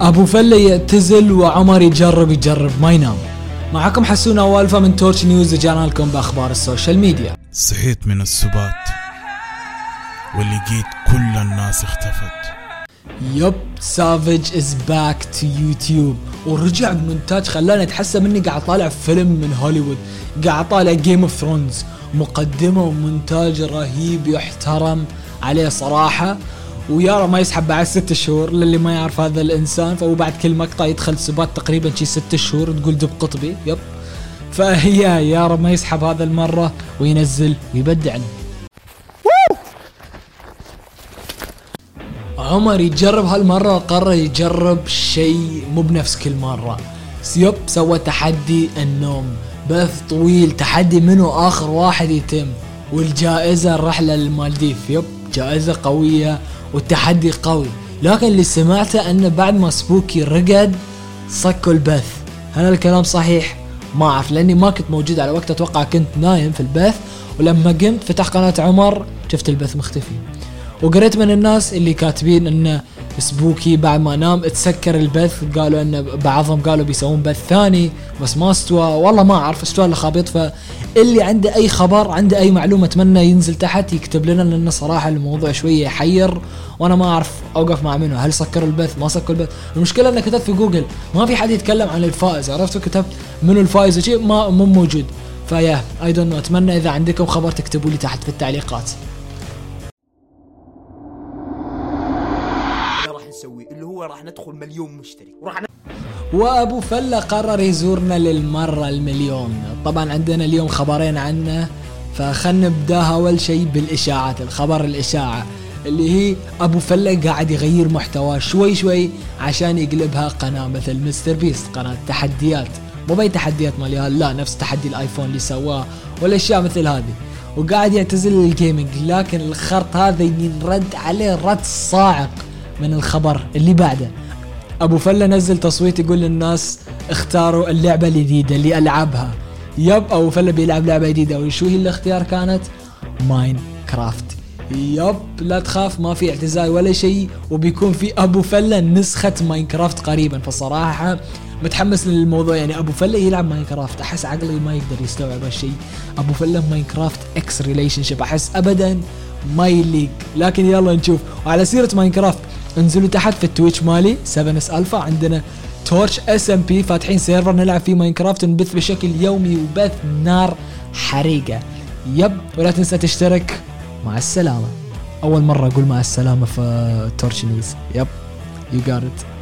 أبو فله يعتزل وعمر يجرب يجرب. ما ينام. معكم حسون والفا من تورش نيوز رجعنا لكم بأخبار ال social media. صحيت من السبات ولقيت كل الناس اختفت. yep سافج is back to يوتيوب ورجع بمونتاج خلاني اتحسب اني قاعد طالع فيلم من هوليوود. قاعد طالع جيم اوف ثرونز مقدمة ومونتاج رهيب يحترم عليه صراحة. ويارا ما يسحب بعد ست شهور للي ما يعرف هذا الإنسان فهو بعد كل مقطع يدخل سبات تقريبا شي ست شهور تقول دب قطبي يب. فهي يارا ما يسحب هذا المرة وينزل ويبدعنا. عمر يجرب هالمرة قرر يجرب شيء مو بنفس كل مرة. يب سوى تحدي النوم. بث طويل تحدي منو آخر واحد يتم. والجائزة الرحلة للمالديف yep. جائزة قوية والتحدي قوي. لكن اللي سمعته انه بعد ما سبوكي رقد صكوا البث. هل الكلام صحيح؟ ما أعرف لأني ما كنت موجود على وقت. أتوقع كنت نايم في البث. ولما قمت فتح قناة عمر شفت البث مختفي. وقريت من الناس اللي كاتبين انه سبوكي بعد ما نام تسكر البث قالوا إن بعضهم قالوا بيسوون بث ثاني بس ما استوى. والله ما أعرف استوى ولا خابط. فاللي عنده أي خبر عنده أي معلومة أتمنى ينزل تحت يكتب لنا لأن صراحة الموضوع شوية يحير وأنا ما أعرف أوقف مع منه. هل سكروا البث؟ ما سكروا البث. المشكلة اني كتبت في جوجل. ما في حد يتكلم عن الفائز. عرفت كتبت منو الفائز وشيء ما مو موجود. ف yeah I don't أتمنى إذا عندكم خبر تكتبوا لي تحت في التعليقات. راح ندخل مليون مشترك. وراح وأبو فله قرر يزورنا للمرة المليون. طبعا عندنا اليوم خبرين عنه فخلنا نبداها أول شيء بالإشاعات الخبر الإشاعة اللي هي أبو فله قاعد يغير محتواه شوي شوي عشان يقلبها قناة مثل مستر بيست قناة تحديات. مو بأي تحديات مال لا نفس تحدي الآيفون اللي سواه والأشياء مثل هذه. وقاعد يعتزل ال gaming لكن الخرط هذا ينرد عليه رد صاعق. من الخبر اللي بعده. أبو فله نزل تصويت يقول للناس اختاروا اللعبة الجديدة اللي ألعبها. yep أبو فله بيلعب لعبة جديدة. وشو هي الاختيار كانت؟ ماين كرافت yep لا تخاف ما في اعتزال ولا شيء. وبيكون في أبو فله نسخة ماينكرافت قريبا. فصراحة متحمس للموضوع. يعني أبو فله يلعب ماينكرافت. أحس عقلي ما يقدر يستوعب هالشيء. أبو فله ماينكرافت ex relationship أحس ابدا ما يليق. لكن يلا نشوف. وعلى سيرة ماينكرافت انزلوا تحت في التويتش مالي 7 إس ألفا. عندنا تورش اس ام بي فاتحين server نلعب فيه ماينكرافت ونبث بشكل يومي وبث نار حريقة. yep ولا تنسى تشترك. مع السلامة. أول مرة أقول مع السلامة في تورش نيوز yep يو ات